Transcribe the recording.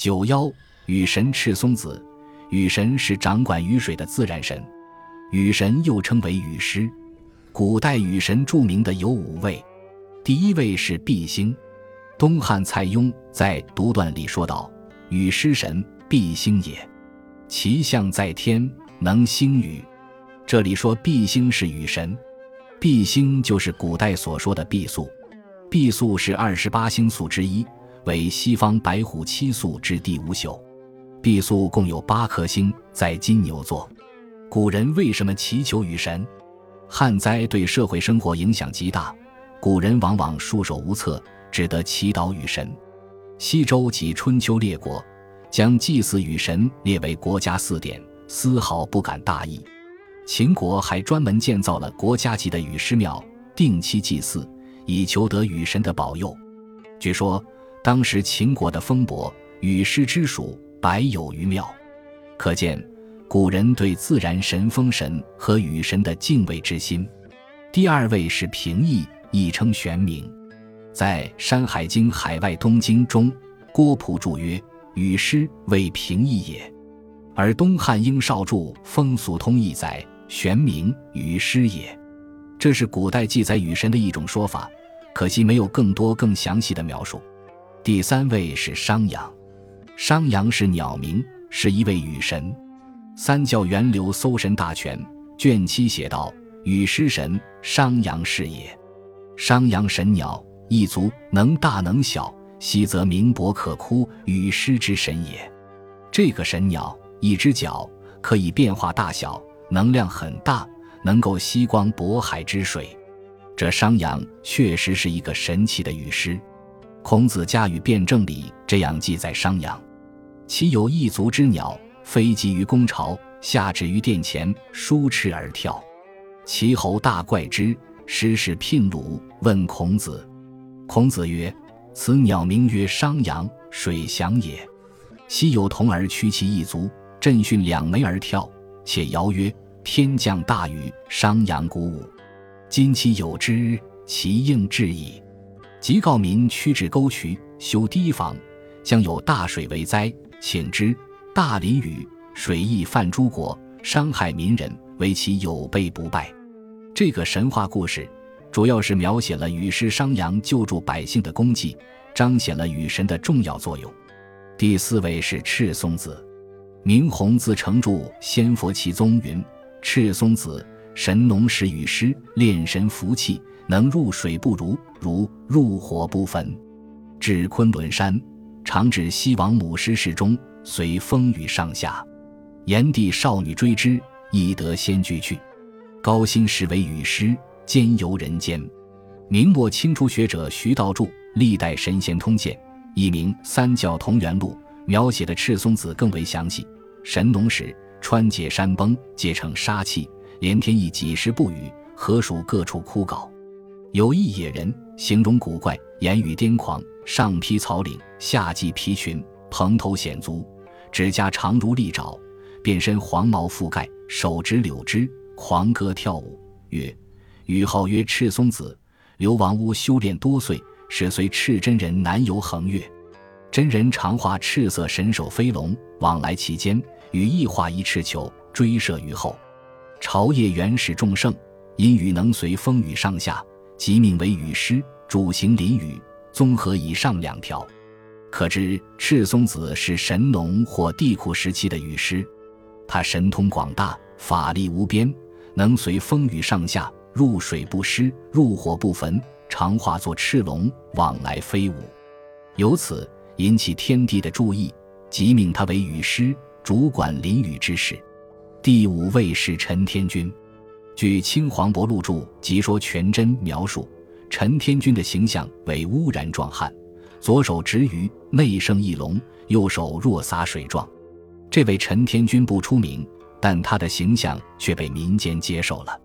九幺，雨神赤松子。雨神是掌管雨水的自然神，雨神又称为雨师。古代雨神著名的有五位，第一位是毕星。东汉蔡邕在《独断》里说道：“雨师神，毕星也。其象在天，能兴雨。”这里说毕星是雨神，毕星就是古代所说的毕宿。毕宿是二十八星宿之一，为西方白虎七宿之第五宿。毕宿共有八颗星，在金牛座。古人为什么祈求雨神？旱灾对社会生活影响极大，古人往往束手无策，只得祈祷雨神。西周及春秋列国将祭祀雨神列为国家祀典，丝毫不敢大意。秦国还专门建造了国家级的雨师庙，定期祭祀，以求得雨神的保佑。据说当时秦国的封伯，雨师之属。百有余庙，可见古人对自然神、风神和雨神的敬畏之心。第二位是平易，亦称玄冥，在《山海经·海外东经》中，郭璞注曰：“雨师为平易也。”而东汉应少注《风俗通义》载：“玄冥，雨师也。”这是古代记载雨神的一种说法，可惜没有更多更详细的描述。第三位是商阳。商阳是鸟名，是一位雨神，《三教源流搜神大全》卷七写道：“雨师神，商阳是也。商阳神鸟，一族能大能小，昔则鸣伯可哭，雨师之神也。这个神鸟，一只脚可以变化大小，能量很大，能够吸光渤海之水。这商阳确实是一个神奇的雨师。孔子家语辩证里这样记载商阳。”其有一足之鸟，飞集于宫巢，下止于殿前，舒翅而跳。其侯大怪之，时使聘鲁问孔子。孔子曰：“此鸟名曰商阳，水翔也。昔有童儿屈其一足，振训两眉而跳，且谣曰：天降大雨，商阳鼓舞。今其有之，其应至矣。即告民驱至沟渠，修堤防，将有大水为灾。”请之，大淋雨，水溢泛诸国，伤害民人，为其有备不败。这个神话故事，主要是描写了雨师商阳救助百姓的功绩，彰显了雨神的重要作用。第四位是赤松子，明弘自成著《仙佛奇宗》云：赤松子，神农时雨师，炼神服气，能入水不如，如入火不焚。至昆仑山。常指西王母师室中，随风雨上下。炎帝少女追之，亦得仙居去。高辛氏为雨师，兼游人间。明末清初学者徐道著《历代神仙通鉴》，一名《三教同源录》，描写的赤松子更为详细。神农时，川界山崩，皆成杀气，连天意几时不雨，河属各处枯槁。有一野人，形容古怪，言语癫狂。上披草领，下系皮裙，蓬头显足，指甲长如利爪，遍身黄毛覆盖，手执柳枝，狂歌跳舞。曰：“雨号曰赤松子。流亡屋修炼多岁，始随赤真人南游横越。真人常画赤色神兽飞龙，往来其间，与异化一赤球，追射于后。朝夜原始众圣，因雨能随风雨上下，即命为雨师，主行淋雨。”综合以上两条，可知赤松子是神农或地库时期的雨师，他神通广大，法力无边，能随风雨上下，入水不湿，入火不焚，常化作赤龙往来飞舞，由此引起天地的注意，即命他为雨师，主管淋雨之事。第五位是陈天君，据《清黄伯录注》及说全真描述。陈天君的形象为乌然壮汉，左手执鱼，内生一龙，右手若洒水状。这位陈天君不出名，但他的形象却被民间接受了。